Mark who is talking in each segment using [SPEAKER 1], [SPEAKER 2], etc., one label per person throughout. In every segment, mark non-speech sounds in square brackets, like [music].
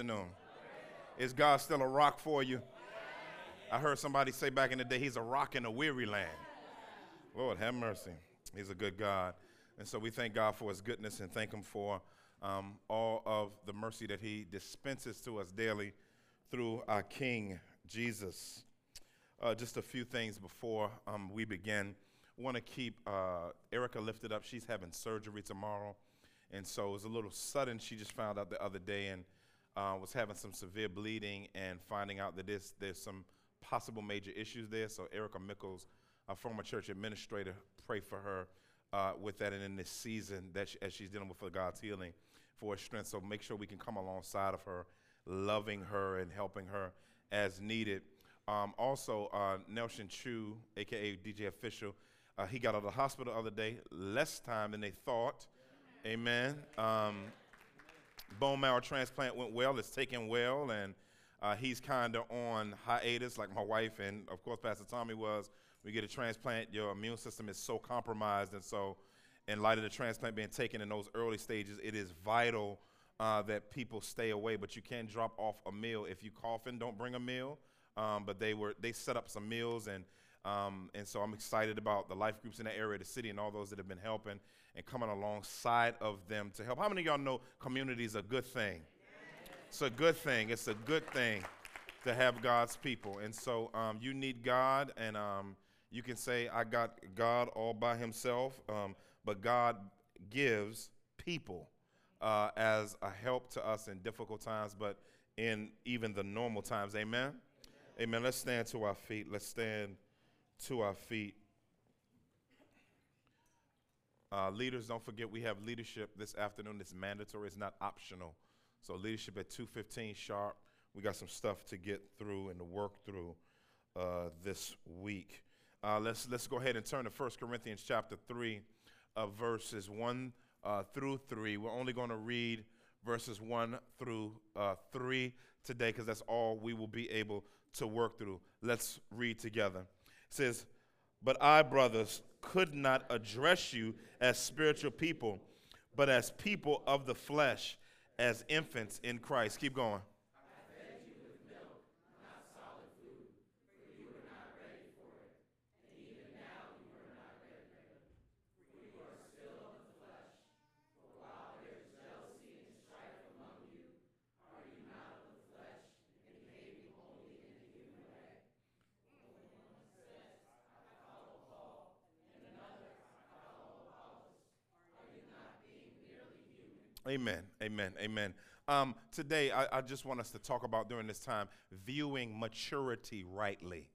[SPEAKER 1] afternoon? Is God still a rock for you? I heard somebody say back in the day, He's a rock in a weary land. Lord, have mercy. He's a good God. And so we thank God for His goodness and thank Him for um, all of the mercy that He dispenses to us daily through our King Jesus. Uh, just a few things before um, we begin. Want to keep uh, Erica lifted up. She's having surgery tomorrow, and so it was a little sudden. She just found out the other day and uh, was having some severe bleeding and finding out that there's, there's some possible major issues there. So Erica Mickles, a former church administrator, pray for her uh, with that and in this season that she, as she's dealing with for God's healing for her strength. So make sure we can come alongside of her, loving her and helping her as needed. Um, also, uh, Nelson Chu, aka DJ Official, uh, he got out of the hospital the other day, less time than they thought. Amen. Um, bone marrow transplant went well. It's taken well, and uh, he's kind of on hiatus, like my wife and of course Pastor Tommy was. We get a transplant, your immune system is so compromised, and so in light of the transplant being taken in those early stages, it is vital uh, that people stay away. But you can drop off a meal if you coughing. Don't bring a meal. Um, but they were they set up some meals and um, and so I'm excited about the life groups in the area, the city, and all those that have been helping and coming alongside of them to help. How many of y'all know community is a good thing? It's a good thing. It's a good thing to have God's people. And so um, you need God, and um, you can say, I got God all by himself, um, but God gives people uh, as a help to us in difficult times, but in even the normal times. Amen? Amen. Let's stand to our feet. Let's stand to our feet. Uh, leaders, don't forget we have leadership this afternoon. It's mandatory. It's not optional. So leadership at 2:15 sharp. We got some stuff to get through and to work through uh, this week. Uh, let's let's go ahead and turn to 1 Corinthians chapter 3, uh, verses 1 uh, through 3. We're only going to read verses 1 through uh, 3 today because that's all we will be able to work through. Let's read together. It says, But I, brothers, could not address you as spiritual people, but as people of the flesh, as infants in Christ. Keep going. Amen. Amen. Um, today, I, I, just want us to talk about during this time viewing maturity rightly.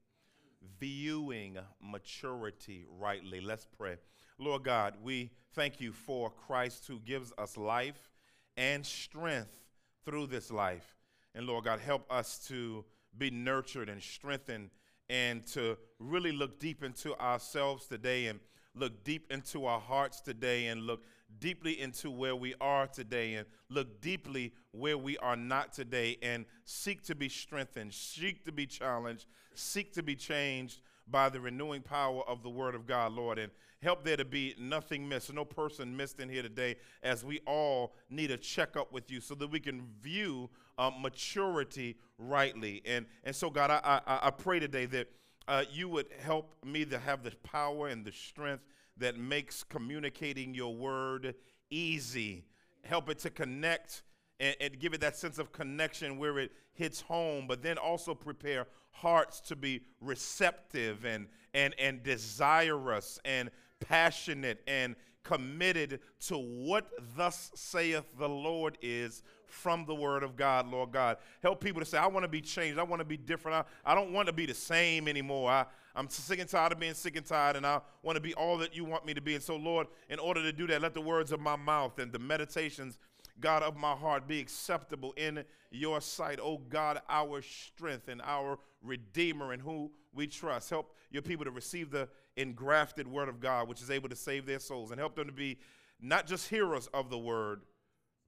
[SPEAKER 1] Viewing maturity rightly. Let's pray. Lord God, we thank you for Christ who gives us life and strength through this life. And Lord God, help us to be nurtured and strengthened and to really look deep into ourselves today and look deep into our hearts today and look deeply into where we are today and look deeply where we are not today and seek to be strengthened, seek to be challenged, seek to be changed by the renewing power of the Word of God, Lord. And help there to be nothing missed, no person missed in here today, as we all need a checkup with you so that we can view uh, maturity rightly. And, and so, God, I, I, I pray today that uh, you would help me to have the power and the strength that makes communicating your word easy. Help it to connect and, and, give it that sense of connection where it hits home, but then also prepare hearts to be receptive and, and, and desirous and passionate and committed to what thus saith the Lord is from the word of God, Lord God. Help people to say, I want to be changed. I want to be different. I, I don't want to be the same anymore. I, I'm sick and tired of being sick and tired, and I want to be all that you want me to be. And so, Lord, in order to do that, let the words of my mouth and the meditations, God, of my heart be acceptable in your sight. Oh, God, our strength and our Redeemer in who we trust. Help your people to receive the engrafted word of God, which is able to save their souls, and help them to be not just hearers of the word,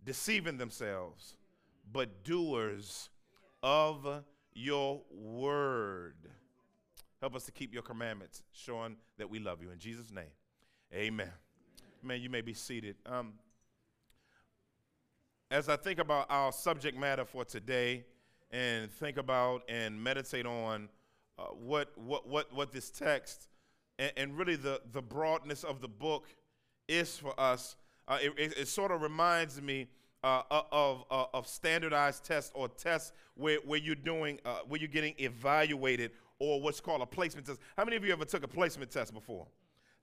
[SPEAKER 1] deceiving themselves, but doers of your. Help us to keep your commandments, showing that we love you. In Jesus' name, amen. Man, you may be seated. Um, as I think about our subject matter for today and think about and meditate on uh, what, what, what, what this text and, and, really the, the broadness of the book is for us, uh, it, it, it, sort of reminds me uh, of, uh, of standardized tests or tests where, where you're doing, uh, where you're getting evaluated or what's called a placement test. How many of you ever took a placement test before?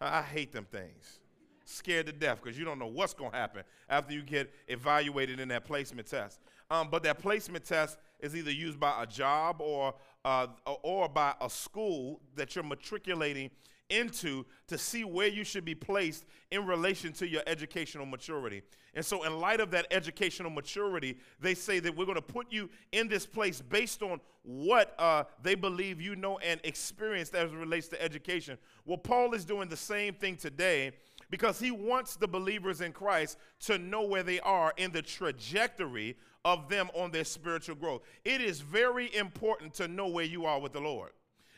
[SPEAKER 1] I, I hate them things scared to death because you don't know what's going to happen after you get evaluated in that placement test. Um, but that placement test is either used by a job or, uh, or by a school that you're matriculating into to see where you should be placed in relation to your educational maturity. And so, in light of that educational maturity, they say that we're going to put you in this place based on what uh, they believe you know and experienced as it relates to education. Well, Paul is doing the same thing today because he wants the believers in Christ to know where they are in the trajectory of them on their spiritual growth. It is very important to know where you are with the Lord.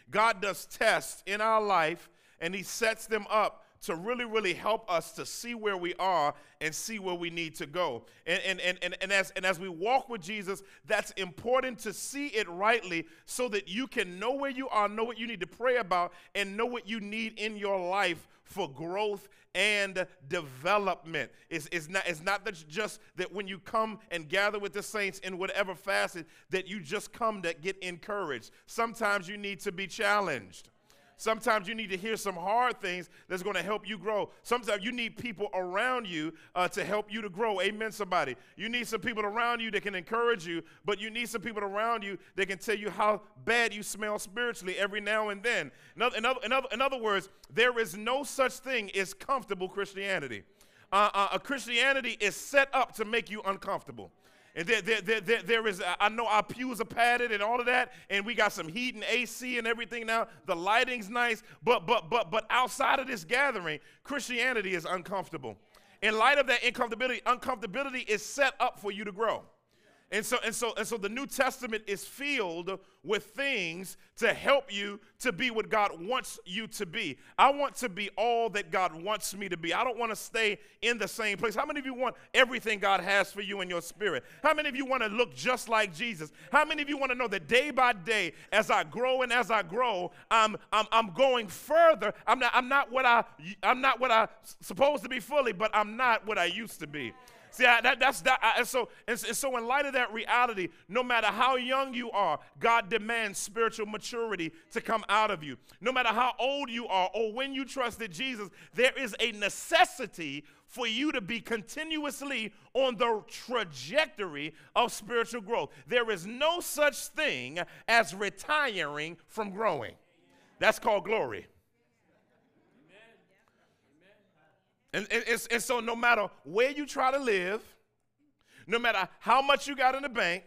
[SPEAKER 1] God does tests in our life and he sets them up to really, really help us to see where we are and see where we need to go. And, and, and, and, and, as, and as we walk with Jesus, that's important to see it rightly so that you can know where you are, know what you need to pray about, and know what you need in your life for growth and development. It's, it's, not, it's not that just that when you come and gather with the saints in whatever facet that you just come to get encouraged. Sometimes you need to be challenged. Sometimes you need to hear some hard things that's going to help you grow. Sometimes you need people around you uh, to help you to grow. Amen, somebody. You need some people around you that can encourage you, but you need some people around you that can tell you how bad you smell spiritually every now and then. In other, in other, in other, words, there is no such thing as comfortable Christianity. Uh, uh, a Christianity is set up to make you uncomfortable. And there, there, there, there is, I know our pews are padded and all of that, and we got some heat and AC and everything now. The lighting's nice, but but but but outside of this gathering, Christianity is uncomfortable. In light of that uncomfortability, uncomfortability is set up for you to grow. And so, and so, and so the New Testament is filled with things to help you to be what God wants you to be. I want to be all that God wants me to be. I don't want to stay in the same place. How many of you want everything God has for you in your spirit? How many of you want to look just like Jesus? How many of you want to know that day by day, as I grow and as I grow, I'm, I'm, I'm going further. I'm not, I'm not what I I'm not what I supposed to be fully, but I'm not what I used to be. See, I, that, that's that. I, and so, and, and so, in light of that reality, no matter how young you are, God demands spiritual maturity to come out of you. No matter how old you are or when you trusted Jesus, there is a necessity for you to be continuously on the trajectory of spiritual growth. There is no such thing as retiring from growing. That's called glory. And, and, and, so, no matter where you try to live, no matter how much you got in the bank,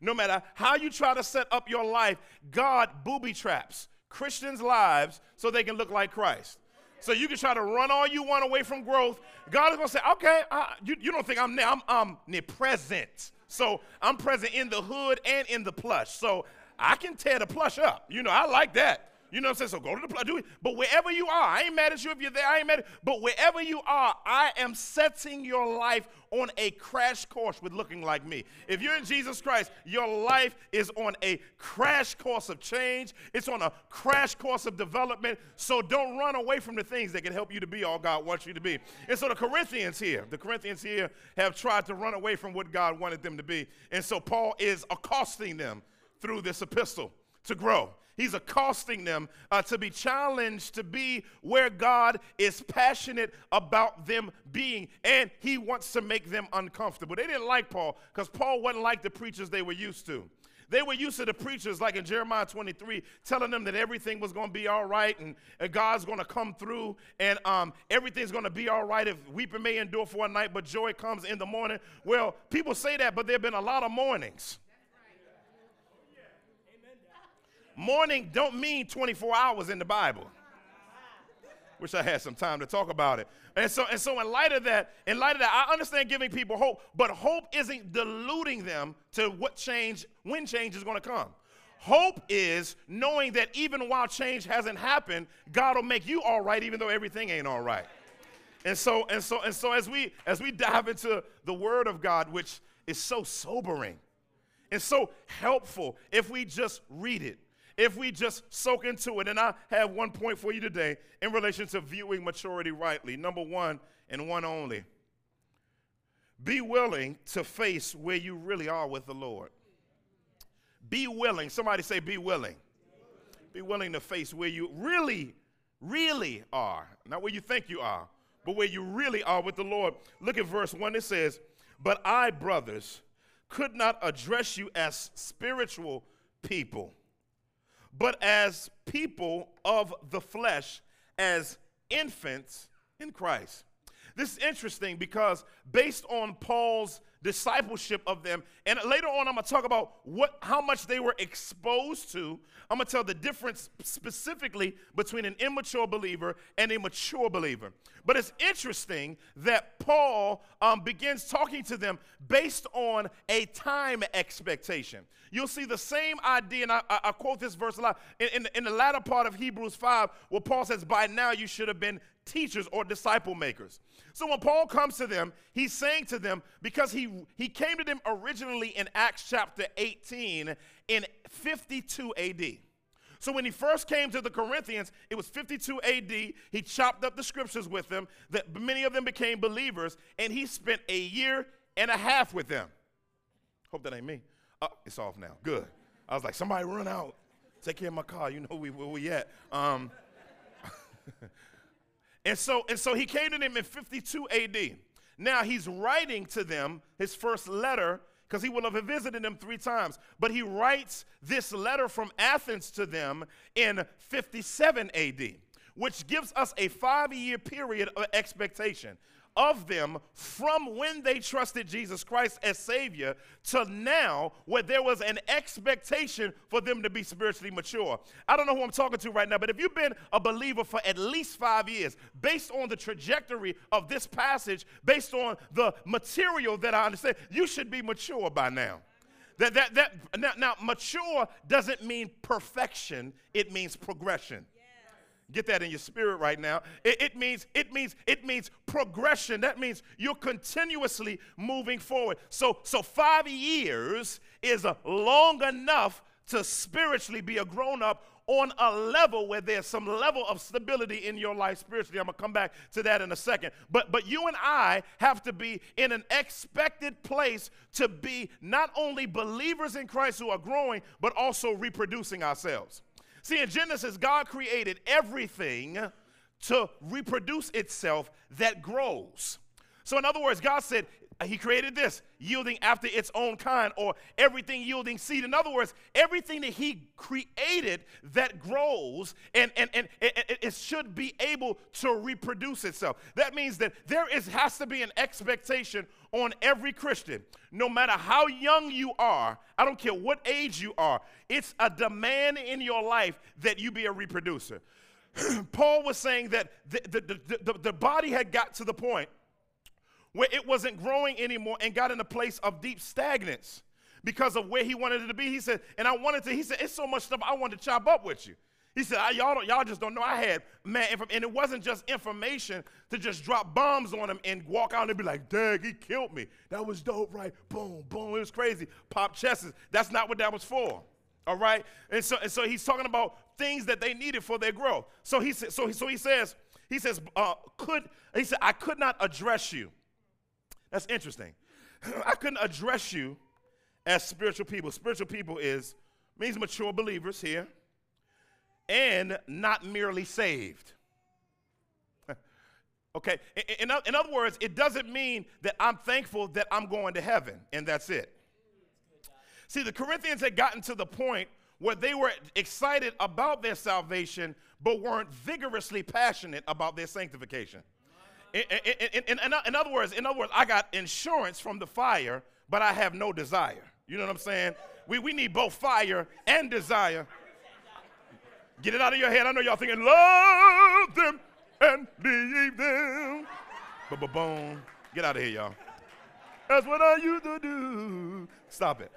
[SPEAKER 1] no matter how you try to set up your life, God booby traps Christians' lives so they can look like Christ. So you can try to run all you want away from growth. God is going to say, okay, uh, you, you don't think I'm. I'm, I'm near present. So I'm present in the hood and in the plush. So I can tear the plush up. You know, I like that. You know what I'm saying? So go to the place, do it. But wherever you are, I ain't mad at you if you're there. I ain't mad at But wherever you are, I am setting your life on a crash course with looking like me. If you're in Jesus Christ, your life is on a crash course of change. It's on a crash course of development. So don't run away from the things that can help you to be all God wants you to be. And so the Corinthians here, the Corinthians here have tried to run away from what God wanted them to be. And so Paul is accosting them through this epistle to grow. He's accosting them uh, to be challenged to be where God is passionate about them being, and he wants to make them uncomfortable. They didn't like Paul because Paul wasn't like the preachers they were used to. They were used to the preachers, like in Jeremiah 23, telling them that everything was going to be all right and, and God's going to come through and um, everything's going to be all right if weeping may endure for a night, but joy comes in the morning. Well, people say that, but there have been a lot of mornings. Morning don't mean 24 hours in the Bible. Wish I had some time to talk about it. And so, and so in light of that, in light of that, I understand giving people hope, but hope isn't deluding them to what change, when change is going to come. Hope is knowing that even while change hasn't happened, God will make you all right, even though everything ain't all right. And so, and so, and so as we as we dive into the Word of God, which is so sobering and so helpful if we just read it, if we just soak into it. And I have one point for you today in relation to viewing maturity rightly. Number one, and one only be willing to face where you really are with the Lord. Be willing. Somebody say, be willing. Be willing to face where you really, really are. Not where you think you are, but where you really are with the Lord. Look at verse 1. It says, But I, brothers, could not address you as spiritual people, but as people of the flesh, as infants in Christ. This is interesting because based on Paul's discipleship of them, and later on I'm going to talk about what how much they were exposed to. I'm going to tell the difference specifically between an immature believer and a mature believer. But it's interesting that Paul um, begins talking to them based on a time expectation. You'll see the same idea, and I, I, I quote this verse a lot in, in, in the latter part of Hebrews 5, where Paul says, By now you should have been teachers or disciple makers. So when Paul comes to them, he's saying to them, because he, he came to them originally in Acts chapter 18 in 52 AD. So when he first came to the Corinthians, it was 52 AD. He chopped up the scriptures with them, that many of them became believers, and he spent a year and a half with them. Hope that ain't me. Oh, it's off now. Good. I was like, somebody run out. Take care of my car. You know we, where we at. Um, [laughs] And so, and so he came to them in 52 AD. Now he's writing to them his first letter because he will have visited them three times. But he writes this letter from Athens to them in 57 AD, which gives us a five year period of expectation of them from when they trusted Jesus Christ as Savior to now, where there was an expectation for them to be spiritually mature. I don't know who I'm talking to right now, but if you've been a believer for at least five years, based on the trajectory of this passage, based on the material that I understand, you should be mature by now. That, that, that, now, now, mature doesn't mean perfection, it means progression. Get that in your spirit right now. It, it, means it means it means progression. That means you're continuously moving forward. So so 5 years is long enough to spiritually be a grown up on a level where there's some level of stability in your life spiritually. I'm going to come back to that in a second. But but you and I have to be in an expected place to be not only believers in Christ who are growing but also reproducing ourselves. See, in Genesis, God created everything to reproduce itself that grows. So, in other words, God said, Uh, he created this, yielding after its own kind, or everything yielding seed. In other words, everything that He created that grows and, and, and, it should be able to reproduce itself. That means that there is, has to be an expectation on every Christian, no matter how young you are, I don't care what age you are, it's a demand in your life that you be a reproducer. [clears throat] Paul was saying that the, the, the, the, body had got to the point where it wasn't growing anymore and got in a place of deep stagnance because of where he wanted it to be. He said, and I wanted to, he said, it's so much stuff I wanted to chop up with you. He said, y'all, y'all just don't know. I had, man, and it wasn't just information to just drop bombs on him and walk out and be like, Dag, he killed me. That was dope, right? Boom, boom. It was crazy. Pop chests. That's not what that was for. All right? And so, and so he's talking about things that they needed for their growth. So he, so he, so he says, he says, uh, could, he said, I could not address you. That's interesting. [clears throat] I couldn't address you as spiritual people. Spiritual people is, means mature believers here and not merely saved. [laughs] okay, in, in, in, other words, it doesn't mean that I'm thankful that I'm going to heaven and that's it. See, the Corinthians had gotten to the point where they were excited about their salvation but weren't vigorously passionate about their sanctification. In, in, in, other words, in other words, I got insurance from the fire, but I have no desire. You know what I'm saying? We, we need both fire and desire Get it out of your head. I know y'all thinking, love them and leave them. But boom. Get out of here, y'all. That's what I used to do. Stop it.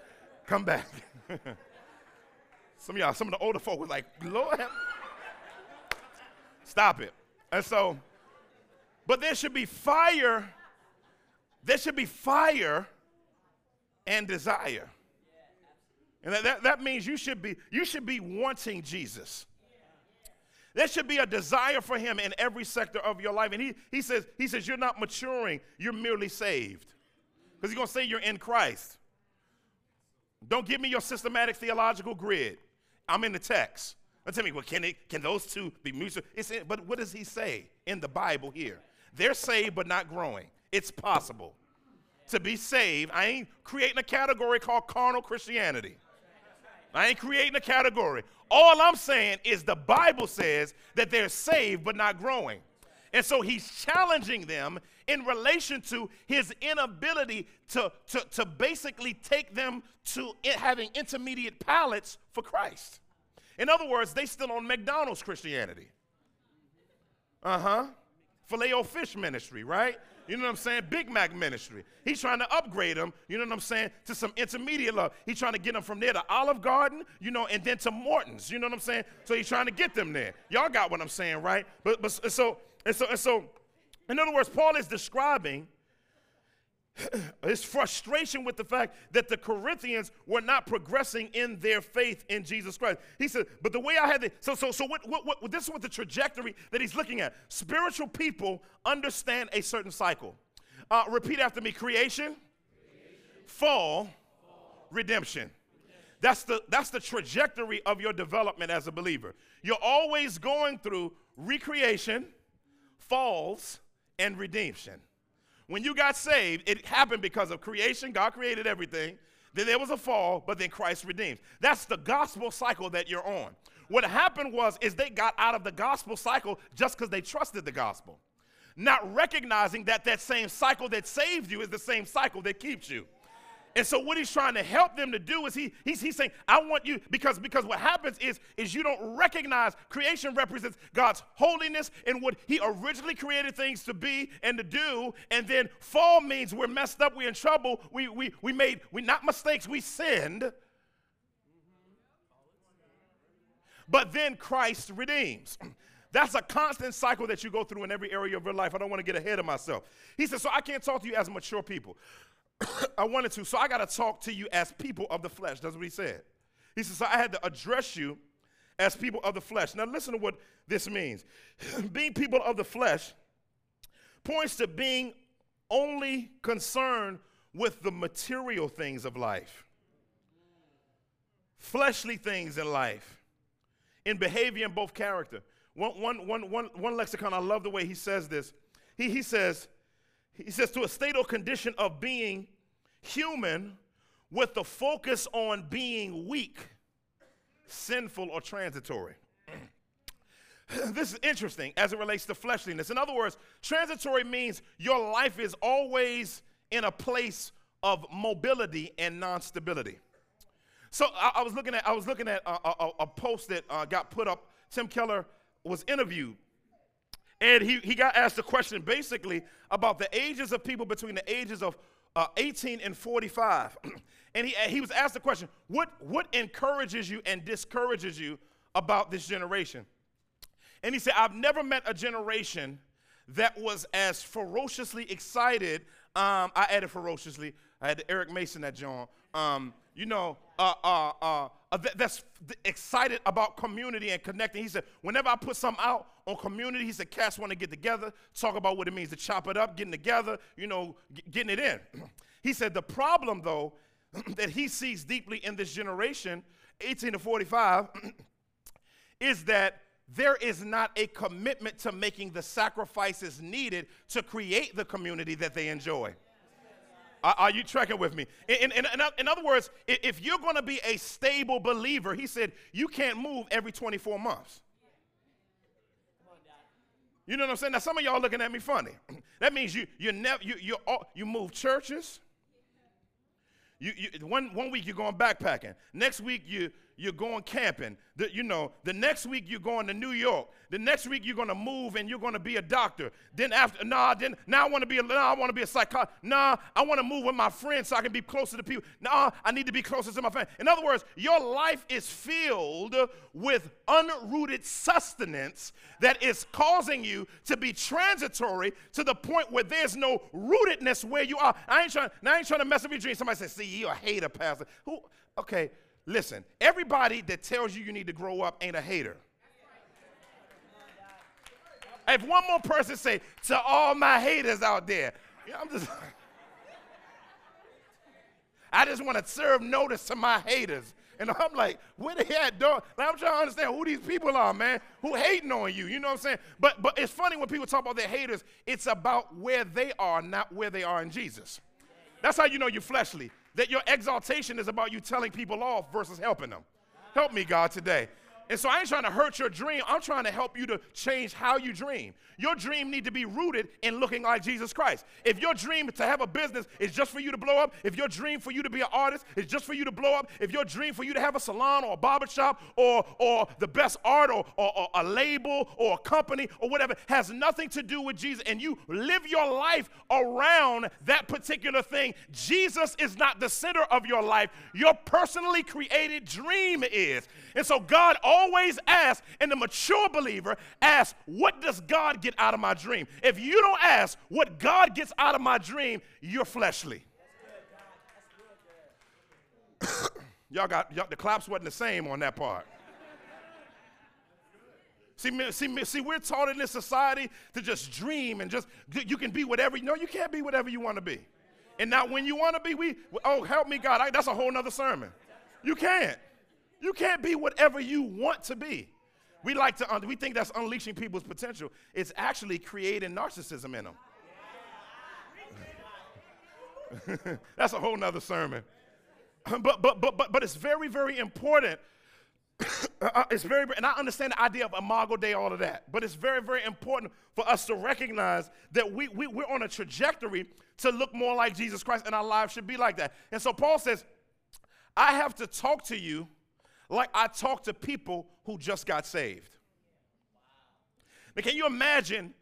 [SPEAKER 1] Come back. [laughs] some of y'all, some of the older folk were like, Lord, stop it. And so, but there should be fire. There should be fire and desire. And that, that, means you should be you should be wanting Jesus. There should be a desire for him in every sector of your life. And he, he says, he says, you're not maturing, you're merely saved. Because he's gonna say you're in Christ. Don't give me your systematic theological grid. I'm in the text. Now tell me, well, can, it, can those two be mutual? It's in, but what does he say in the Bible here? They're saved but not growing. It's possible to be saved. I ain't creating a category called carnal Christianity. I ain't creating a category. All I'm saying is the Bible says that they're saved but not growing. And so he's challenging them in relation to his inability to, to, to basically take them to having intermediate palates for Christ. In other words, they still on McDonald's Christianity. Uh huh. Filet o fish ministry, right? You know what I'm saying? Big Mac ministry. He's trying to upgrade them, you know what I'm saying, to some intermediate love. He's trying to get them from there to Olive Garden, you know, and then to Morton's, you know what I'm saying? So he's trying to get them there. Y'all got what I'm saying, right? But, but so, and so, and so, in other words, Paul is describing [clears throat] his frustration with the fact that the Corinthians were not progressing in their faith in Jesus Christ. He said, but the way I had the, so, so, so what, what, what, this is what the trajectory that he's looking at. Spiritual people understand a certain cycle. Uh, repeat after me creation, creation. Fall, fall, redemption. That's the, that's the trajectory of your development as a believer. You're always going through recreation, falls, and redemption. When you got saved, it happened because of creation. God created everything. Then there was a fall, but then Christ redeemed. That's the gospel cycle that you're on. What happened was is they got out of the gospel cycle just because they trusted the gospel, not recognizing that that same cycle that saved you is the same cycle that keeps you. And so what he's trying to help them to do is he, he's, he's saying, I want you, because, because what happens is, is you don't recognize creation represents God's holiness and what he originally created things to be and to do. And then fall means we're messed up, we're in trouble, we, we, we made, we not mistakes, we sinned. But then Christ redeems. [clears throat] That's a constant cycle that you go through in every area of your life. I don't want to get ahead of myself. He says, So I can't talk to you as mature people. [coughs] I wanted to. So I got to talk to you as people of the flesh. That's what he said. He says, so I had to address you as people of the flesh. Now, listen to what this means. [coughs] being people of the flesh points to being only concerned with the material things of life, fleshly things in life, in behavior and both character. One, one, one, one, one lexicon, I love the way he says this. He, he says, he says, to a state or condition of being human with the focus on being weak, sinful, or transitory. [clears throat] this is interesting as it relates to fleshliness. In other words, transitory means your life is always in a place of mobility and non-stability. So I, I was looking at I was looking at a, a, a post that uh, got put up. Tim Keller was interviewed and he, he got asked a question basically about the ages of people between the ages of uh, 18 and 45. [clears throat] and he, he was asked the question what, what encourages you and discourages you about this generation? And he said, I've never met a generation that was as ferociously excited. Um, I added ferociously. I had Eric Mason that John. Um, you know, uh, uh, uh, that's excited about community and connecting. He said, whenever I put something out on community, he said, cats want to get together, talk about what it means to chop it up, getting together, you know, getting it in. [clears throat] he said, the problem, though, [clears throat] that he sees deeply in this generation, 18 to 45, [clears throat] is that there is not a commitment to making the sacrifices needed to create the community that they enjoy. Are, you tracking with me? In, in, in other words, if you're going to be a stable believer, he said, you can't move every 24 months. You know what I'm saying? Now some of y'all looking at me funny. [clears throat] that means you you never you you oh, you move churches. You, you one one week you're going backpacking. Next week you you're going camping. The, you know, the next week you're going to New York. The next week you're going to move and you're going to be a doctor. Then after, nah, then now I want to be a, nah, I want to be a psychologist. Nah, I want to move with my friends so I can be closer to people. Nah, I need to be closer to my family. In other words, your life is filled with unrooted sustenance that is causing you to be transitory to the point where there's no rootedness where you are. I ain't trying, I ain't trying to mess up your dreams. Somebody says, see, you're a hater, pastor. Who? Okay, Listen, everybody that tells you you need to grow up ain't a hater. If one more person say to all my haters out there, I'm just [laughs] I just want to serve notice to my haters. And I'm like, where they at, dog? Like, I'm trying to understand who these people are, man, who hating on you. You know what I'm saying? But but it's funny when people talk about their haters, it's about where they are, not where they are in Jesus. That's how you know you're fleshly that your exaltation is about you telling people off versus helping them. Help me, God, today. And so I ain't trying to hurt your dream. I'm trying to help you to change how you dream. Your dream need to be rooted in looking like Jesus Christ. If your dream to have a business is just for you to blow up, if your dream for you to be an artist is just for you to blow up, if your dream for you to have a salon or a barbershop or, or the best art or, or, or a label or a company or whatever has nothing to do with Jesus and you live your life around that particular thing, Jesus is not the center of your life. Your personally created dream is. And so God asks, and the mature believer asks, What does God get out of my dream? If you don't ask what God gets out of my dream, you're fleshly. [coughs] y'all got y'all, the claps wasn't the same on that part. See, see, see, we're taught in this society to just dream and just you can be whatever. No, you can't be whatever you want to be. And now, when you want to be, we oh help me God, I, that's a whole nother sermon. You can't. You can't be whatever you want to be. We like to, we think that's unleashing people's potential. It's actually creating narcissism in them. [laughs] that's a whole nother sermon. [clears throat] But, but, but, but, but it's very, very important. [coughs] Uh, it's very, and I understand the idea of Imago Dei, all of that, but it's very, very important for us to recognize that we, we, we're on a trajectory to look more like Jesus Christ, and our lives should be like that. And so Paul says, I have to talk to you like I talk to people who just got saved. Now, can you imagine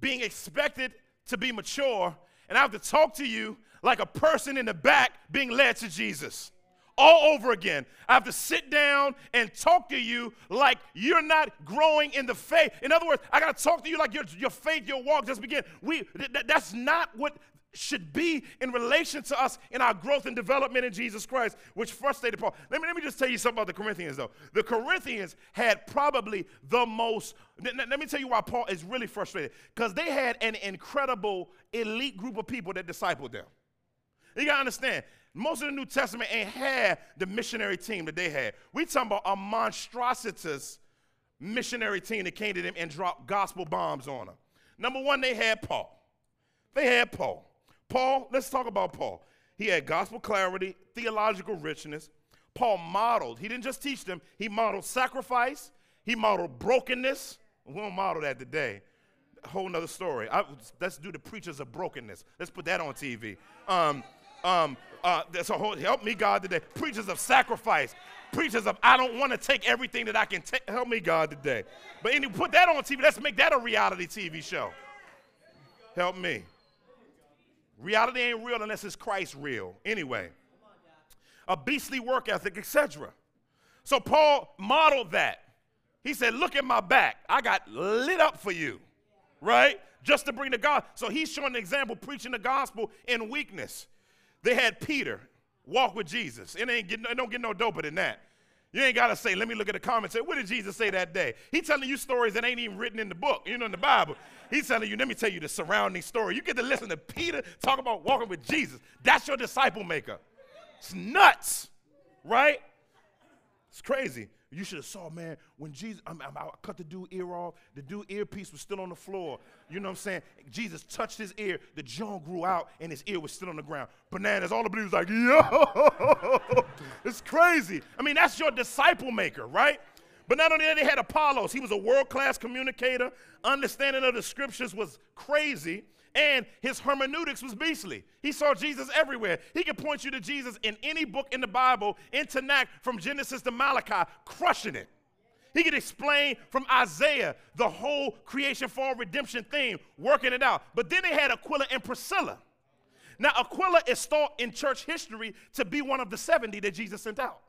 [SPEAKER 1] being expected to be mature and I have to talk to you like a person in the back being led to Jesus? all over again. I have to sit down and talk to you like you're not growing in the faith. In other words, I got to talk to you like your, your faith, your walk just began. We, th- that's not what should be in relation to us in our growth and development in Jesus Christ, which frustrated Paul. Let me, let me just tell you something about the Corinthians, though. The Corinthians had probably the most, let me tell you why Paul is really frustrated, because they had an incredible elite group of people that discipled them. You gotta understand, most of the New Testament ain't had the missionary team that they had. We talking about a monstrositous missionary team that came to them and dropped gospel bombs on them. Number one, they had Paul. They had Paul. Paul, let's talk about Paul. He had gospel clarity, theological richness. Paul modeled, he didn't just teach them, he modeled sacrifice, he modeled brokenness. We won't model that today. A whole nother story. I, let's do the preachers of brokenness. Let's put that on TV. Um, um, uh, whole, help me, God, today. Preachers of sacrifice. Preachers of, I don't want to take everything that I can take. Help me, God, today. But anyway, put that on TV. Let's make that a reality TV show. Help me. Reality ain't real unless it's Christ real. Anyway, a beastly work ethic, etc. So Paul modeled that. He said, Look at my back. I got lit up for you, right? Just to bring the God. So he's showing an example preaching the gospel in weakness. They had Peter walk with Jesus. It ain't get, it don't get no doper than that. You ain't got to say, let me look at the comments. Say, what did Jesus say that day? He's telling you stories that ain't even written in the book, you know, in the Bible. He's telling you, let me tell you the surrounding story. You get to listen to Peter talk about walking with Jesus. That's your disciple maker. It's nuts, right? It's crazy. You should have saw, man, when Jesus, I, I, I cut the dude ear off, the dude earpiece was still on the floor. You know what I'm saying? Jesus touched his ear, the jaw grew out, and his ear was still on the ground. Bananas, all the believers like, yo, [laughs] it's crazy. I mean, that's your disciple maker, right? But not only that, they had Apollos. He was a world-class communicator. Understanding of the scriptures was crazy. And his hermeneutics was beastly. He saw Jesus everywhere. He could point you to Jesus in any book in the Bible, in Tanakh, from Genesis to Malachi, crushing it. He could explain from Isaiah the whole creation, fall, redemption theme, working it out. But then they had Aquila and Priscilla. Now, Aquila is thought in church history to be one of the 70 that Jesus sent out.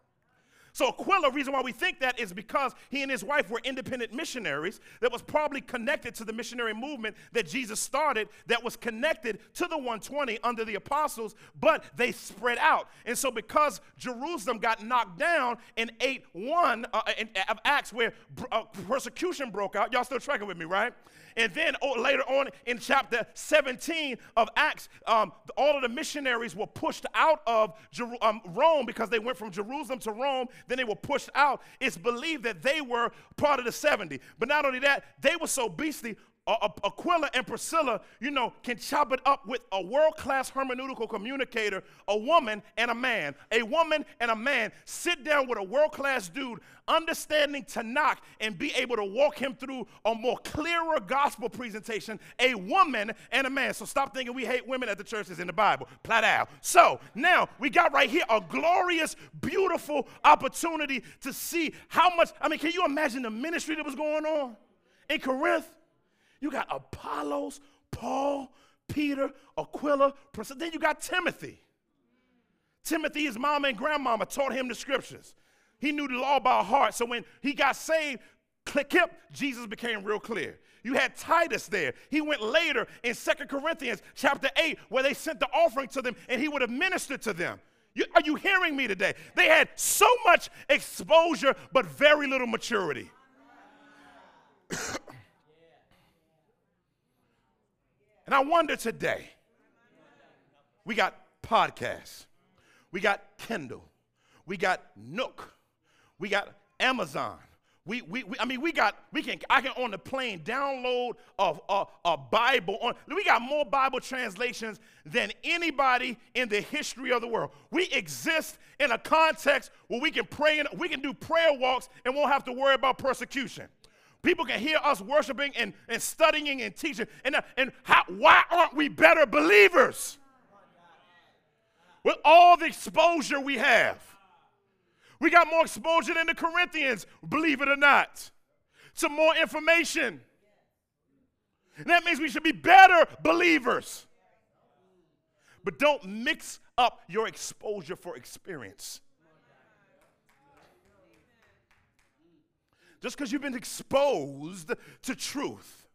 [SPEAKER 1] So Aquila, reason why we think that is because he and his wife were independent missionaries that was probably connected to the missionary movement that Jesus started that was connected to the 120 under the apostles, but they spread out. And so because Jerusalem got knocked down in 8-1 uh, in, of Acts where uh, persecution broke out, y'all still tracking with me, right? And then oh, later on in chapter 17 of Acts, um, all of the missionaries were pushed out of Jer- um, Rome because they went from Jerusalem to Rome. Then they were pushed out. It's believed that they were part of the 70. But not only that, they were so beastly, Aquila and Priscilla, you know, can chop it up with a world class hermeneutical communicator, a woman and a man. A woman and a man sit down with a world class dude, understanding Tanakh and be able to walk him through a more clearer gospel presentation. A woman and a man. So stop thinking we hate women at the churches in the Bible. Plat out. So now we got right here a glorious, beautiful opportunity to see how much. I mean, can you imagine the ministry that was going on in Corinth? You got Apollos, Paul, Peter, Aquila, Priscilla. Then you got Timothy. Timothy, his mama and grandmama taught him the scriptures. He knew the law by heart. So when he got saved, click hip, Jesus became real clear. You had Titus there. He went later in Second Corinthians chapter 8, where they sent the offering to them and he would have ministered to them. You, are you hearing me today? They had so much exposure, but very little maturity. And I wonder today, we got podcasts, we got Kindle, we got Nook, we got Amazon. We, we, we, I mean, we got, we can, I can on the plane download a, a, a Bible. On, we got more Bible translations than anybody in the history of the world. We exist in a context where we can pray, and we can do prayer walks and won't have to worry about persecution. People can hear us worshiping and, and studying and teaching. And, uh, and how, why aren't we better believers? With all the exposure we have. We got more exposure than the Corinthians, believe it or not. Some more information. And that means we should be better believers. But don't mix up your exposure for experience. Just because you've been exposed to truth.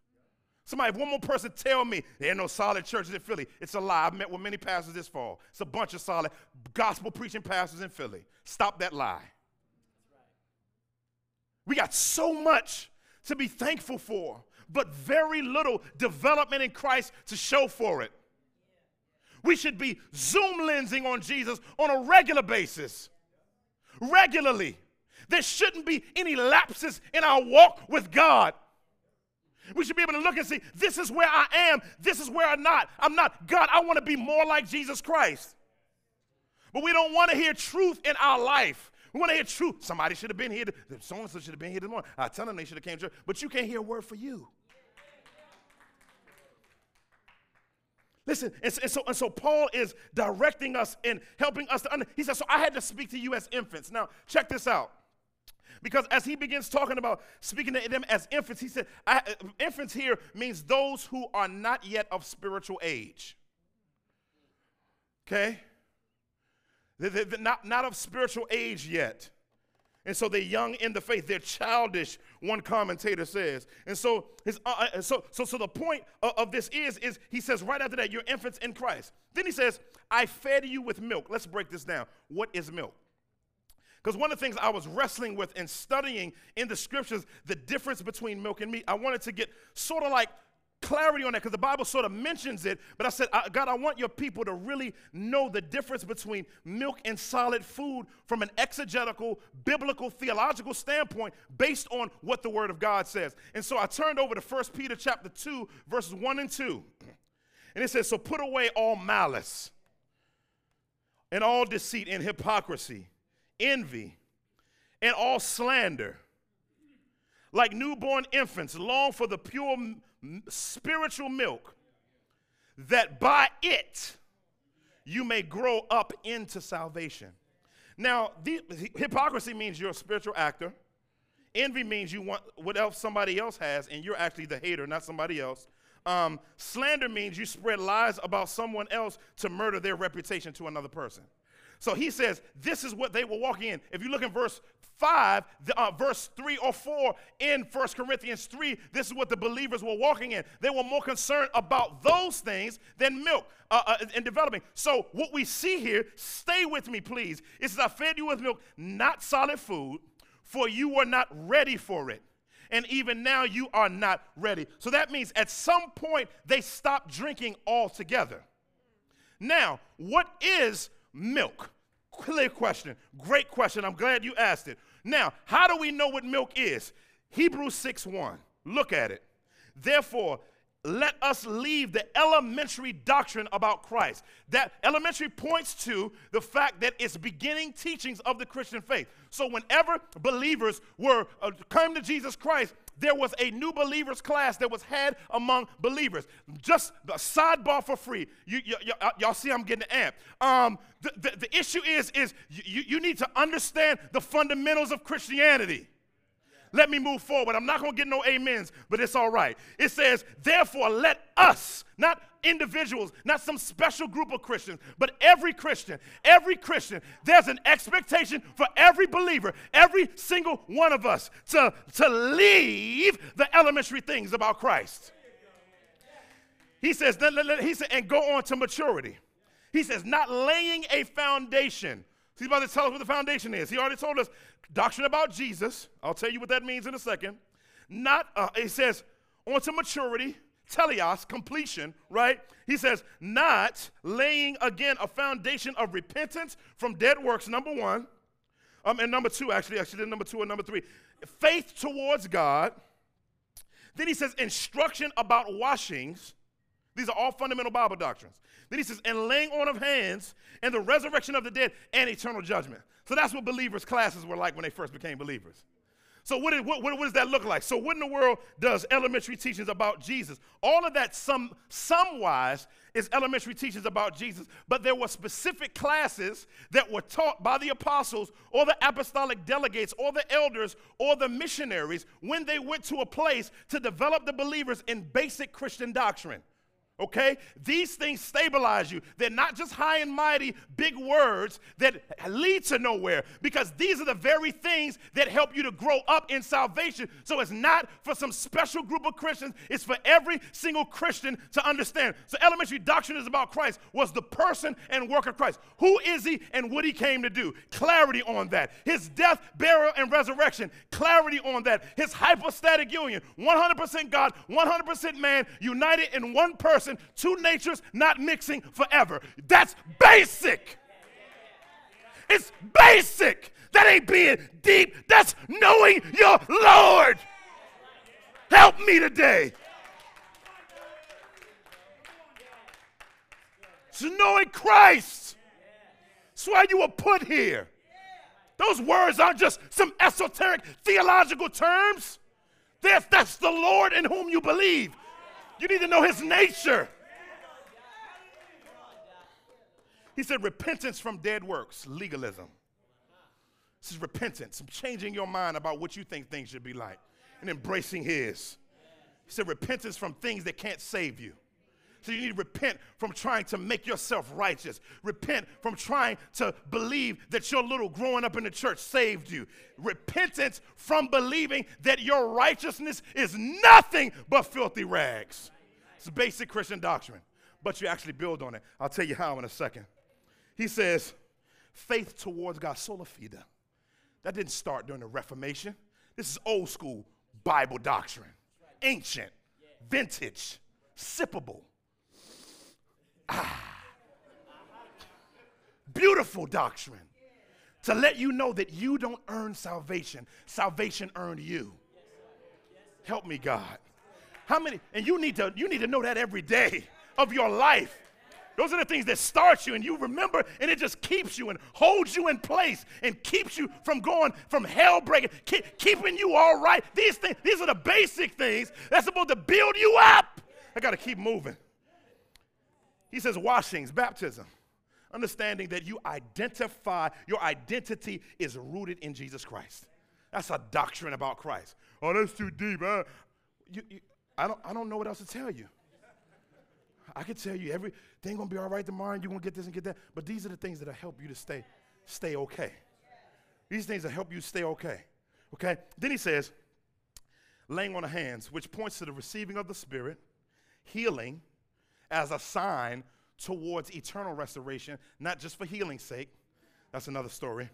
[SPEAKER 1] Somebody, if one more person tell me there ain't no solid churches in Philly, it's a lie. I've met with many pastors this fall. It's a bunch of solid gospel preaching pastors in Philly. Stop that lie. We got so much to be thankful for, but very little development in Christ to show for it. We should be zoom lensing on Jesus on a regular basis, regularly. There shouldn't be any lapses in our walk with God. We should be able to look and see, this is where I am, this is where I'm not. I'm not. God, I want to be more like Jesus Christ. But we don't want to hear truth in our life. We want to hear truth. Somebody should have been here. Someone should have been here this morning. I tell them they should have came to church, but you can't hear a word for you. Listen, and, and, so, and so Paul is directing us and helping us to understand. He says, So I had to speak to you as infants. Now, check this out. Because as he begins talking about speaking to them as infants, he said, infants here means those who are not yet of spiritual age. Okay? They're, they're not, not of spiritual age yet. And so they're young in the faith. They're childish, one commentator says. And so, his, uh, uh so, so, so the point of, of, this is, is he says right after that, you're infants in Christ. Then he says, I fed you with milk. Let's break this down. What is milk? Because one of the things I was wrestling with and studying in the scriptures, the difference between milk and meat, I wanted to get sort of like clarity on that because the Bible sort of mentions it. But I said, God, I want your people to really know the difference between milk and solid food from an exegetical, biblical, theological standpoint based on what the Word of God says. And so I turned over to 1 Peter chapter 2, verses 1 and 2. And it says, So put away all malice and all deceit and hypocrisy envy, and all slander. Like newborn infants, long for the pure spiritual milk, that by it you may grow up into salvation. Now, the, hypocrisy means you're a spiritual actor. Envy means you want what else somebody else has, and you're actually the hater, not somebody else. Um, slander means you spread lies about someone else to murder their reputation to another person. So he says, this is what they were walking in. If you look in verse 5, the, uh, verse 3 or 4 in 1 Corinthians 3, this is what the believers were walking in. They were more concerned about those things than milk uh, uh, in developing. So what we see here, stay with me, please. It says, I fed you with milk, not solid food, for you were not ready for it. And even now you are not ready. So that means at some point they stopped drinking altogether. Now, what is milk? Clear question. Great question. I'm glad you asked it. Now, how do we know what milk is? Hebrews 6 1. Look at it. Therefore, let us leave the elementary doctrine about Christ. That elementary points to the fact that it's beginning teachings of the Christian faith. So whenever believers were uh, come to Jesus Christ, there was a new believers class that was had among believers. Just a sidebar for free. You, uh, y'all see I'm getting amped. Um, the, the, the issue is, is you, you need to understand the fundamentals of Christianity. Let me move forward. I'm not going to get no amens, but it's all right. It says, therefore, let us, not individuals, not some special group of Christians, but every Christian, every Christian, there's an expectation for every believer, every single one of us to, to leave the elementary things about Christ. He says, he said, and go on to maturity. He says, not laying a foundation. He's about to tell us what the foundation is. He already told us doctrine about Jesus. I'll tell you what that means in a second. Not, uh, he says, on to maturity, teleos, completion, right? He says, not laying again a foundation of repentance from dead works, number one. Um, and number two, actually, actually, number two and number three, faith towards God. Then he says, instruction about washings. These are all fundamental Bible doctrines. Then he says, and laying on of hands and the resurrection of the dead and eternal judgment. So that's what believers' classes were like when they first became believers. So what, what, what, does that look like? So what in the world does elementary teachings about Jesus? All of that some some wise is elementary teachings about Jesus, but there were specific classes that were taught by the apostles or the apostolic delegates or the elders or the missionaries when they went to a place to develop the believers in basic Christian doctrine okay? These things stabilize you. They're not just high and mighty, big words that lead to nowhere because these are the very things that help you to grow up in salvation. So it's not for some special group of Christians, it's for every single Christian to understand. So elementary doctrine is about Christ, was the person and work of Christ. Who is he and what he came to do? Clarity on that. His death, burial, and resurrection, clarity on that. His hypostatic union, 100% God, 100% man, united in one person person, two natures not mixing forever. That's basic. It's basic. That ain't being deep. That's knowing your Lord. Help me today. It's knowing Christ. That's why you were put here. Those words aren't just some esoteric theological terms. That's, that's the Lord in whom you believe. You need to know his nature. He said, repentance from dead works, legalism. This is repentance, changing your mind about what you think things should be like and embracing his. He said, repentance from things that can't save you. So you need to repent from trying to make yourself righteous. Repent from trying to believe that your little growing up in the church saved you. Repentance from believing that your righteousness is nothing but filthy rags. It's basic Christian doctrine, but you actually build on it. I'll tell you how in a second. He says, faith towards God, sola fide. That didn't start during the Reformation. This is old school Bible doctrine, ancient, vintage, sippable. Ah. Beautiful doctrine to let you know that you don't earn salvation, salvation earned you. Help me, God. How many? And you need to you need to know that every day of your life. Those are the things that start you and you remember, and it just keeps you and holds you in place and keeps you from going from hell breaking, keep, keeping you all right. These things, these are the basic things that's supposed to build you up. I got to keep moving. He says, washings, baptism. Understanding that you identify, your identity is rooted in Jesus Christ. That's a doctrine about Christ. Oh, that's too deep. Huh? You, you, I, don't, I don't know what else to tell you. I could tell you everything gonna be all right tomorrow, and you're gonna get this and get that. But these are the things that'll help you to stay, stay okay. These things will help you stay okay. Okay? Then he says, laying on the hands, which points to the receiving of the Spirit, healing as a sign towards eternal restoration, not just for healing's sake. That's another story.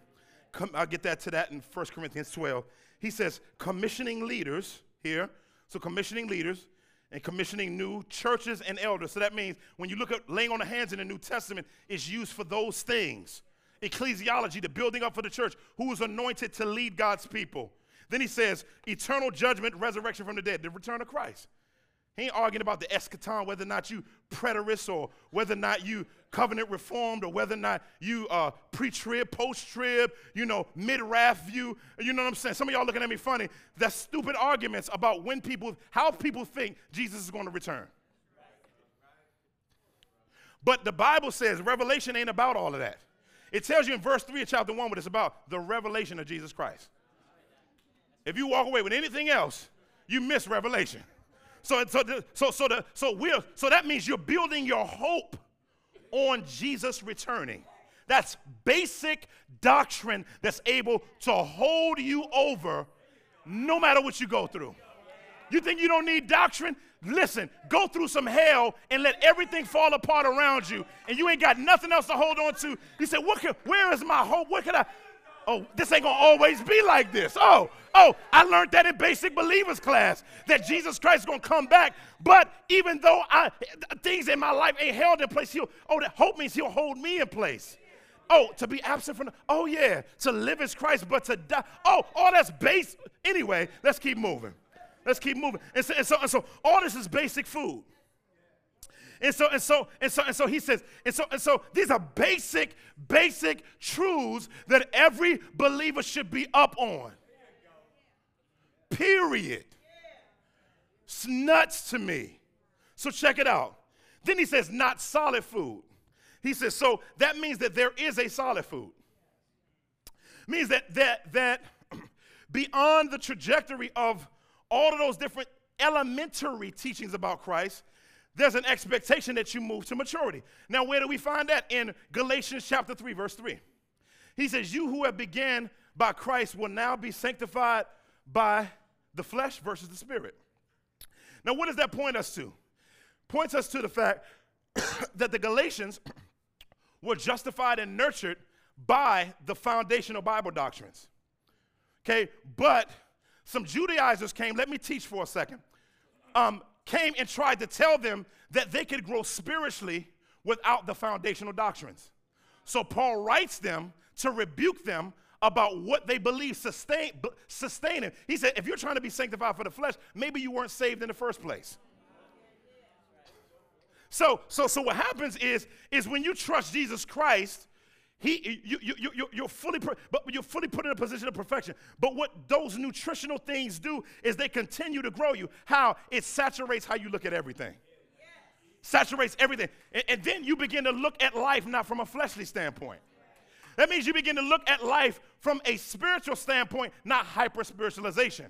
[SPEAKER 1] Come, I'll get that to that in 1 Corinthians 12. He says, commissioning leaders here. So, commissioning leaders and commissioning new churches and elders. So, that means when you look at laying on the hands in the New Testament, it's used for those things. Ecclesiology, the building up for the church, who is anointed to lead God's people. Then he says, eternal judgment, resurrection from the dead, the return of Christ. He ain't arguing about the eschaton, whether or not you preterist or whether or not you covenant reformed or whether or not you uh, pre-trib, post-trib, you know, mid-wrath view. You know what I'm saying? Some of y'all looking at me funny. That's stupid arguments about when people, how people think Jesus is going to return. But the Bible says Revelation ain't about all of that. It tells you in verse 3 of chapter 1 what it's about the revelation of Jesus Christ. If you walk away with anything else, you miss Revelation. So, so, so, so, the, so, we're, so that means you're building your hope on Jesus returning. That's basic doctrine that's able to hold you over no matter what you go through. You think you don't need doctrine? Listen, go through some hell and let everything fall apart around you, and you ain't got nothing else to hold on to. You say, what can, Where is my hope? What can I? Oh, this ain't gonna always be like this. Oh, oh, I learned that in basic believers class that Jesus Christ is gonna come back. But even though I things in my life ain't held in place, he'll oh, that hope means he'll hold me in place. Oh, to be absent from oh yeah, to live is Christ, but to die. Oh, all that's base. Anyway, let's keep moving. Let's keep moving. And so, and so, and so all this is basic food. And so, and so, and so, and so he says, and so, and so these are basic, basic truths that every believer should be up on. Period. It's nuts to me. So check it out. Then he says, not solid food. He says, so that means that there is a solid food. Means that that that [clears throat] beyond the trajectory of all of those different elementary teachings about Christ, there's an expectation that you move to maturity. Now, where do we find that? In Galatians chapter 3, verse 3. He says, You who have began by Christ will now be sanctified by the flesh versus the spirit. Now, what does that point us to? Points us to the fact [coughs] that the Galatians [coughs] were justified and nurtured by the foundational Bible doctrines. Okay, but some Judaizers came, let me teach for a second. Um, came and tried to tell them that they could grow spiritually without the foundational doctrines. So Paul writes them to rebuke them about what they believe sustain, sustain him. He said, if you're trying to be sanctified for the flesh, maybe you weren't saved in the first place. So, so, so what happens is, is when you trust Jesus Christ, he, you, you, you, you're, fully, but you're fully put in a position of perfection. But what those nutritional things do is they continue to grow you. How? It saturates how you look at everything. Yes. Saturates everything. And, and then you begin to look at life not from a fleshly standpoint. That means you begin to look at life from a spiritual standpoint, not hyper spiritualization.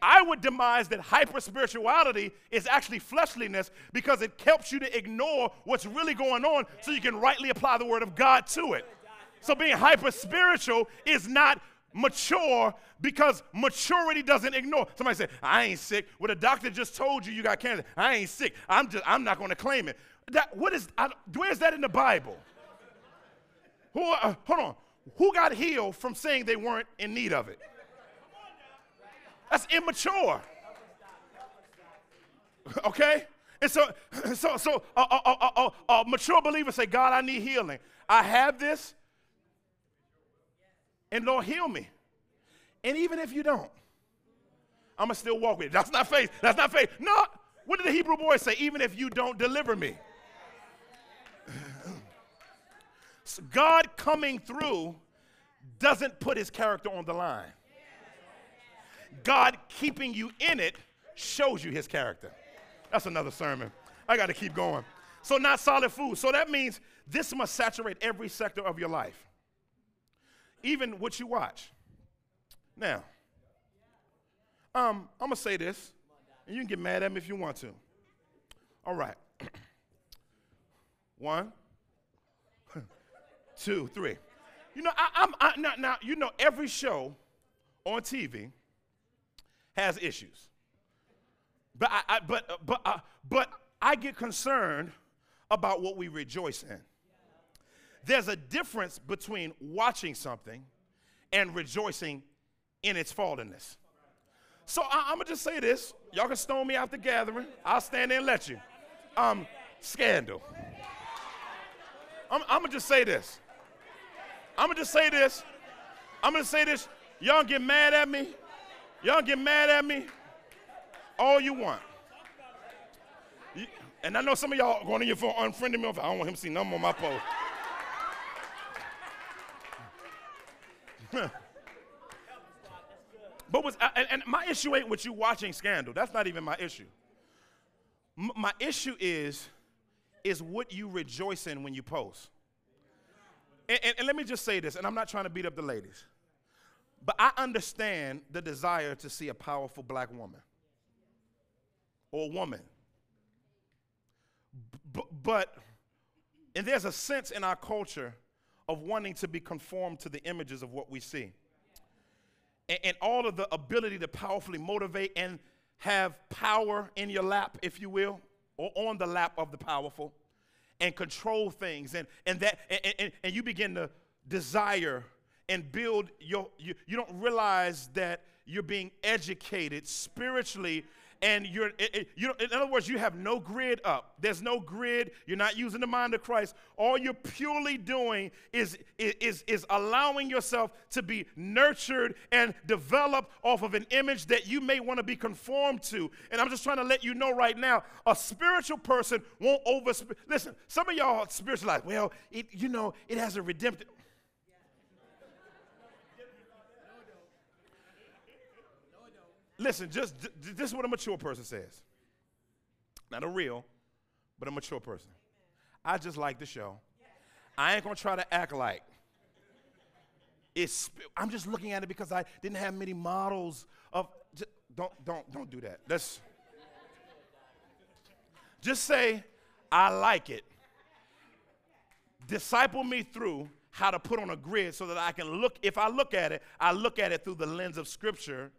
[SPEAKER 1] I would demise that hyper spirituality is actually fleshliness because it helps you to ignore what's really going on so you can rightly apply the word of God to it. So being hyper spiritual is not mature because maturity doesn't ignore. Somebody say, I ain't sick. Well, the doctor just told you you got cancer. I ain't sick. I'm just I'm not going to claim it. That what is I, where's that in the Bible? Who uh, hold on. Who got healed from saying they weren't in need of it? That's immature. Okay? And so, [clears throat] so, so a, a, a, a, mature believer say, God, I need healing. I have this, and Lord, heal me. And even if you don't, I'm gonna still walk with you. That's not faith. That's not faith. No. What did the Hebrew boy say? Even if you don't deliver me. God coming through doesn't put his character on the line. God keeping you in it shows you his character. That's another sermon. I got to keep going. So, not solid food. So, that means this must saturate every sector of your life, even what you watch. Now, um, I'm going to say this, and you can get mad at me if you want to. All right. [clears throat] One, [laughs] two, three. You know, I, am I, now, now, you know, every show on TV has issues. But I, I but but uh, but I get concerned about what we rejoice in. There's a difference between watching something and rejoicing in its fallenness. So I, am gonna just say this. Y'all can stone me out the gathering. I'll stand there and let you. Um, scandal. I'm, I'm gonna just say this. I'm gonna just say this. I'm gonna say this. Y'all get mad at me. Y'all get mad at me all you want. And I know some of y'all going to your phone unfriending me. I don't want him to see nothing on my post. But was uh, and, and, my issue ain't with you watching Scandal. That's not even my issue. M- my issue is is what you rejoice in when you post. And, and, and let me just say this, and I'm not trying to beat up the ladies, but I understand the desire to see a powerful black woman or woman. B- but, and there's a sense in our culture of wanting to be conformed to the images of what we see. And, and all of the ability to powerfully motivate and have power in your lap, if you will, or on the lap of the powerful, and control things. And, and, that, and, and, and you begin to desire and build your, you, you don't realize that you're being educated spiritually and you're it, it, you know, in other words you have no grid up. There's no grid. You're not using the mind of christ. All you're purely doing is is is allowing yourself to be nurtured and developed off of an image that you may want to be conformed to. And i'm just trying to let you know right now a spiritual person won't over listen some of y'all spiritualize well it you know it has a redemptive Listen, just this is what a mature person says. Not a real, but a mature person. I just like the show. I ain't gonna try to act like it's. I'm just looking at it because I didn't have many models of. Just, don't don't don't do that. That's. Just say, I like it. Disciple me through how to put on a grid so that I can look. If I look at it, I look at it through the lens of Scripture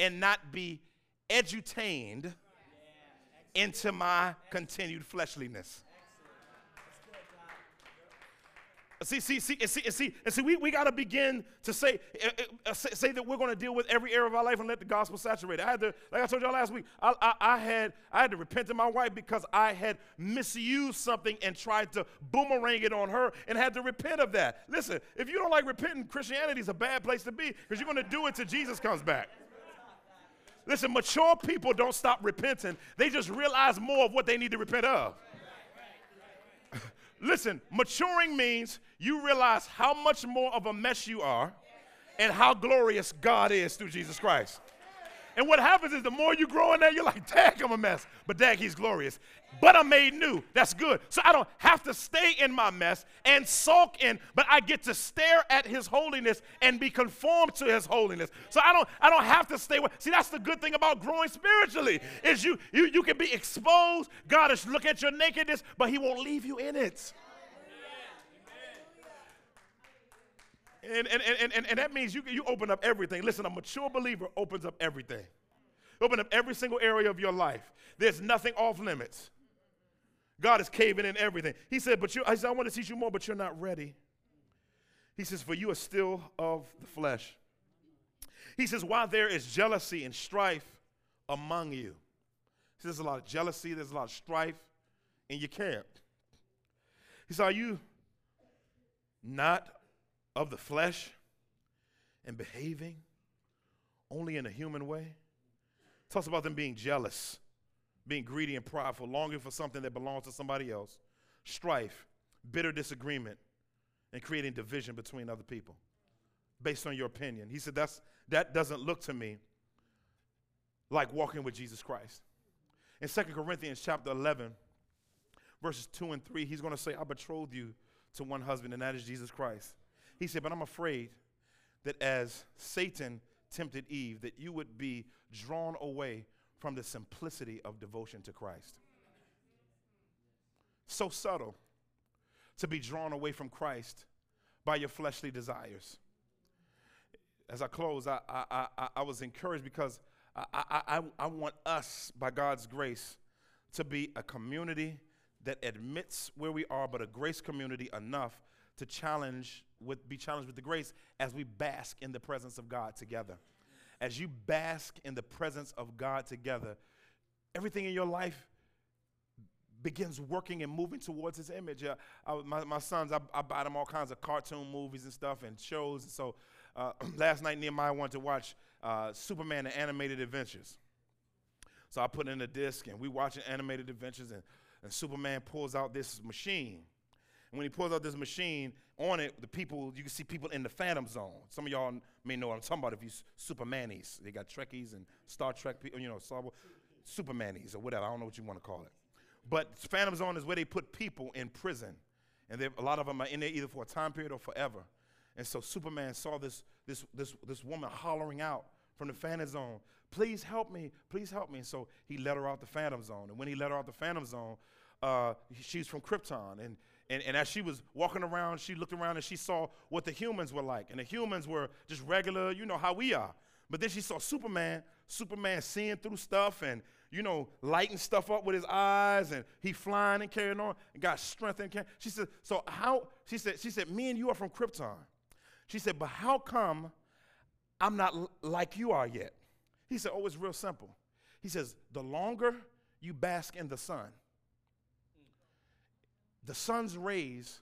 [SPEAKER 1] and not be edutained into my continued fleshliness. See, see, see, see, see, and see we, we got to begin to say, uh, uh, say, say, that we're going to deal with every area of our life and let the gospel saturate. I had to, like I told y'all last week, I, I, I, had, I had to repent to my wife because I had misused something and tried to boomerang it on her and had to repent of that. Listen, if you don't like repenting, Christianity is a bad place to be because you're going to do it till Jesus comes back. Listen, mature people don't stop repenting, they just realize more of what they need to repent of. [laughs] Listen, maturing means you realize how much more of a mess you are and how glorious God is through Jesus Christ. And what happens is the more you grow in that, you're like, dang, I'm a mess. But dang, he's glorious. But I'm made new. That's good. So I don't have to stay in my mess and sulk in, but I get to stare at his holiness and be conformed to his holiness. So I don't I don't have to stay with. See, that's the good thing about growing spiritually, is you you you can be exposed. God is look at your nakedness, but he won't leave you in it. And, and, and, and, and that means you, you open up everything. Listen, a mature believer opens up everything. Open up every single area of your life. There's nothing off limits. God is caving in everything. He said, but you, I said, I want to teach you more, but you're not ready. He says, for you are still of the flesh. He says, while there is jealousy and strife among you. See, there's a lot of jealousy, there's a lot of strife in your camp. He said, are you not of the flesh and behaving only in a human way. It Talks about them being jealous, being greedy and prideful, longing for something that belongs to somebody else, strife, bitter disagreement, and creating division between other people based on your opinion. He said, That's, That doesn't look to me like walking with Jesus Christ. In 2 Corinthians chapter 11, verses 2 and 3, he's going to say, I betrothed you to one husband, and that is Jesus Christ. He said, But I'm afraid that as Satan tempted Eve, that you would be drawn away from the simplicity of devotion to Christ. So subtle to be drawn away from Christ by your fleshly desires. As I close, I, I, I, I was encouraged because I, I, I want us, by God's grace, to be a community that admits where we are, but a grace community enough to challenge with be challenged with the grace as we bask in the presence of God together. As you bask in the presence of God together, everything in your life begins working and moving towards his image. Uh, I, my, my sons, I, I buy them all kinds of cartoon movies and stuff and shows. So uh, [clears throat] last night, Nehemiah wanted to watch uh, Superman and Animated Adventures. So I put in a disc and we watching Animated Adventures and, and Superman pulls out this machine. And when he pulls out this machine, on it, the people, you can see people in the Phantom Zone. Some of y'all may know what I'm talking about if you Supermanies. They got Trekkies and Star Trek people, you know, Star Supermanies or whatever. I don't know what you want to call it. But Phantom Zone is where they put people in prison. And a lot of them are in there either for a time period or forever. And so Superman saw this, this, this, this woman hollering out from the Phantom Zone, please help me, please help me. And so he let her out the Phantom Zone. And when he let her out the Phantom Zone, uh, she's from Krypton. And, and, and as she was walking around, she looked around and she saw what the humans were like. And the humans were just regular, you know, how we are. But then she saw Superman, Superman seeing through stuff and you know, lighting stuff up with his eyes and he flying and carrying on and got strength and can. She said, so how, she said, she said, me and you are from Krypton. She said, but how come I'm not l- like you are yet? He said, oh, it's real simple. He says, the longer you bask in the sun, the sun's rays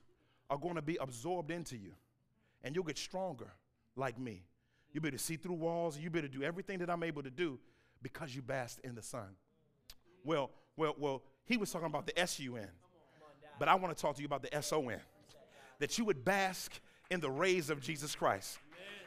[SPEAKER 1] are going to be absorbed into you and you'll get stronger like me. You better see through walls. You better do everything that I'm able to do because you basked in the sun. Well, well, well, he was talking about the S U N. But I want to talk to you about the S O N. That you would bask in the rays of Jesus Christ.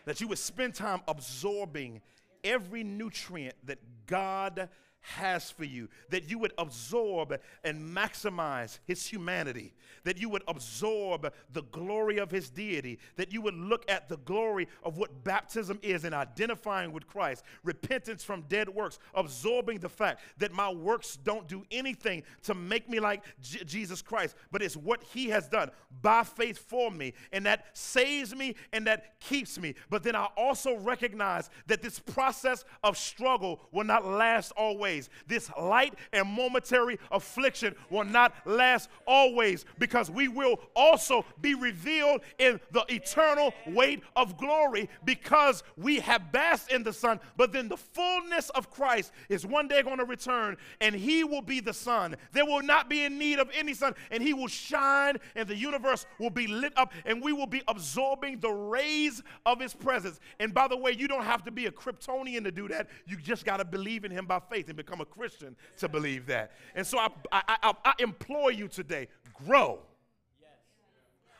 [SPEAKER 1] That you would spend time absorbing every nutrient that God has for you, that you would absorb and maximize his humanity, that you would absorb the glory of his deity, that you would look at the glory of what baptism is in identifying with Christ, repentance from dead works, absorbing the fact that my works don't do anything to make me like J- Jesus Christ, but it's what he has done by faith for me, and that saves me and that keeps me. But then I also recognize that this process of struggle will not last always always. This light and momentary affliction will not last always because we will also be revealed in the eternal weight of glory because we have basked in the sun. But then the fullness of Christ is one day going to return and he will be the sun. There will not be in need of any sun and he will shine and the universe will be lit up and we will be absorbing the rays of his presence. And by the way, you don't have to be a Kryptonian to do that. You just got to believe in him by faith and become a Christian to believe that. And so I, I, I, I implore you today grow.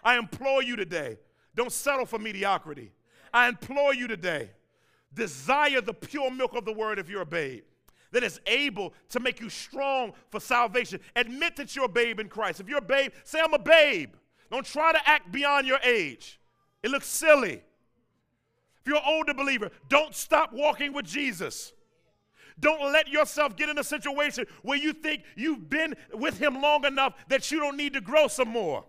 [SPEAKER 1] I implore you today don't settle for mediocrity. I implore you today desire the pure milk of the word if you're a babe that is able to make you strong for salvation. Admit that you're a babe in Christ. If you're a babe, say, I'm a babe. Don't try to act beyond your age, it looks silly. If you're an older believer, don't stop walking with Jesus. Don't let yourself get in a situation where you think you've been with Him long enough that you don't need to grow some more.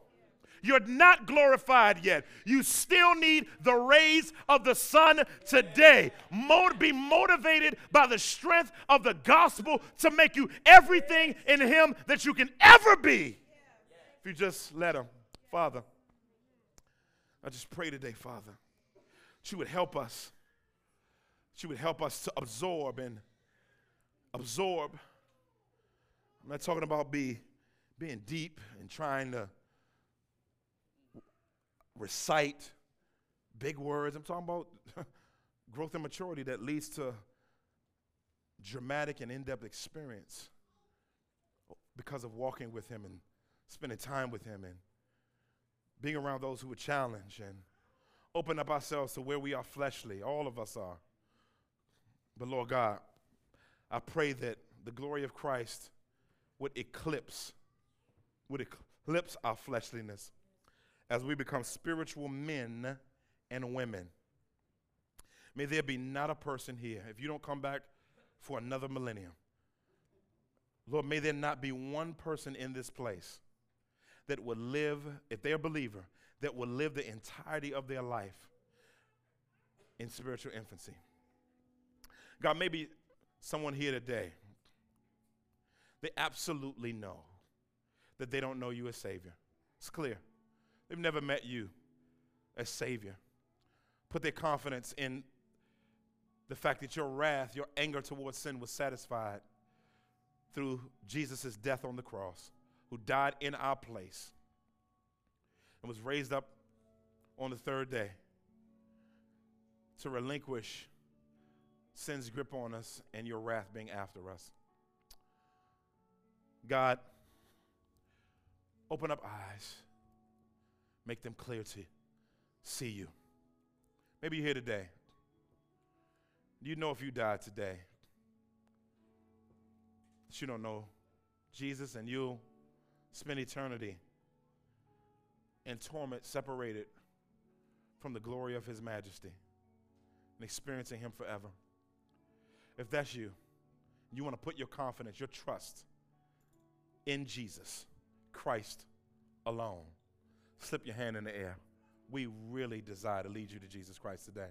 [SPEAKER 1] You're not glorified yet. You still need the rays of the sun today. Be motivated by the strength of the gospel to make you everything in Him that you can ever be. If you just let Him. Father, I just pray today, Father, that you would help us. That you would help us to absorb and absorb. I'm not talking about be, being deep and trying to recite big words. I'm talking about [laughs] growth and maturity that leads to dramatic and in depth experience because of walking with Him and spending time with Him and being around those who would challenge and open up ourselves to where we are fleshly. All of us are. But Lord God, I pray that the glory of Christ would eclipse would eclipse our fleshliness as we become spiritual men and women. May there be not a person here, if you don't come back for another millennium, Lord, may there not be one person in this place that will live, if they're a believer, that will live the entirety of their life in spiritual infancy. God, maybe someone here today, they absolutely know that they don't know you as Savior. It's clear. They've never met you as Savior. Put their confidence in the fact that your wrath, your anger towards sin was satisfied through Jesus' death on the cross, who died in our place and was raised up on the third day to relinquish sin's grip on us and your wrath being after us. God, open up eyes, make them clear to see you. Maybe you're here today. You know if you died today, that you don't know Jesus and you'll spend eternity in torment, separated from the glory of His majesty and experiencing Him forever. If that's you, you want to put your confidence, your trust in Jesus, Christ alone, slip your hand in the air. We really desire to lead you to Jesus Christ today.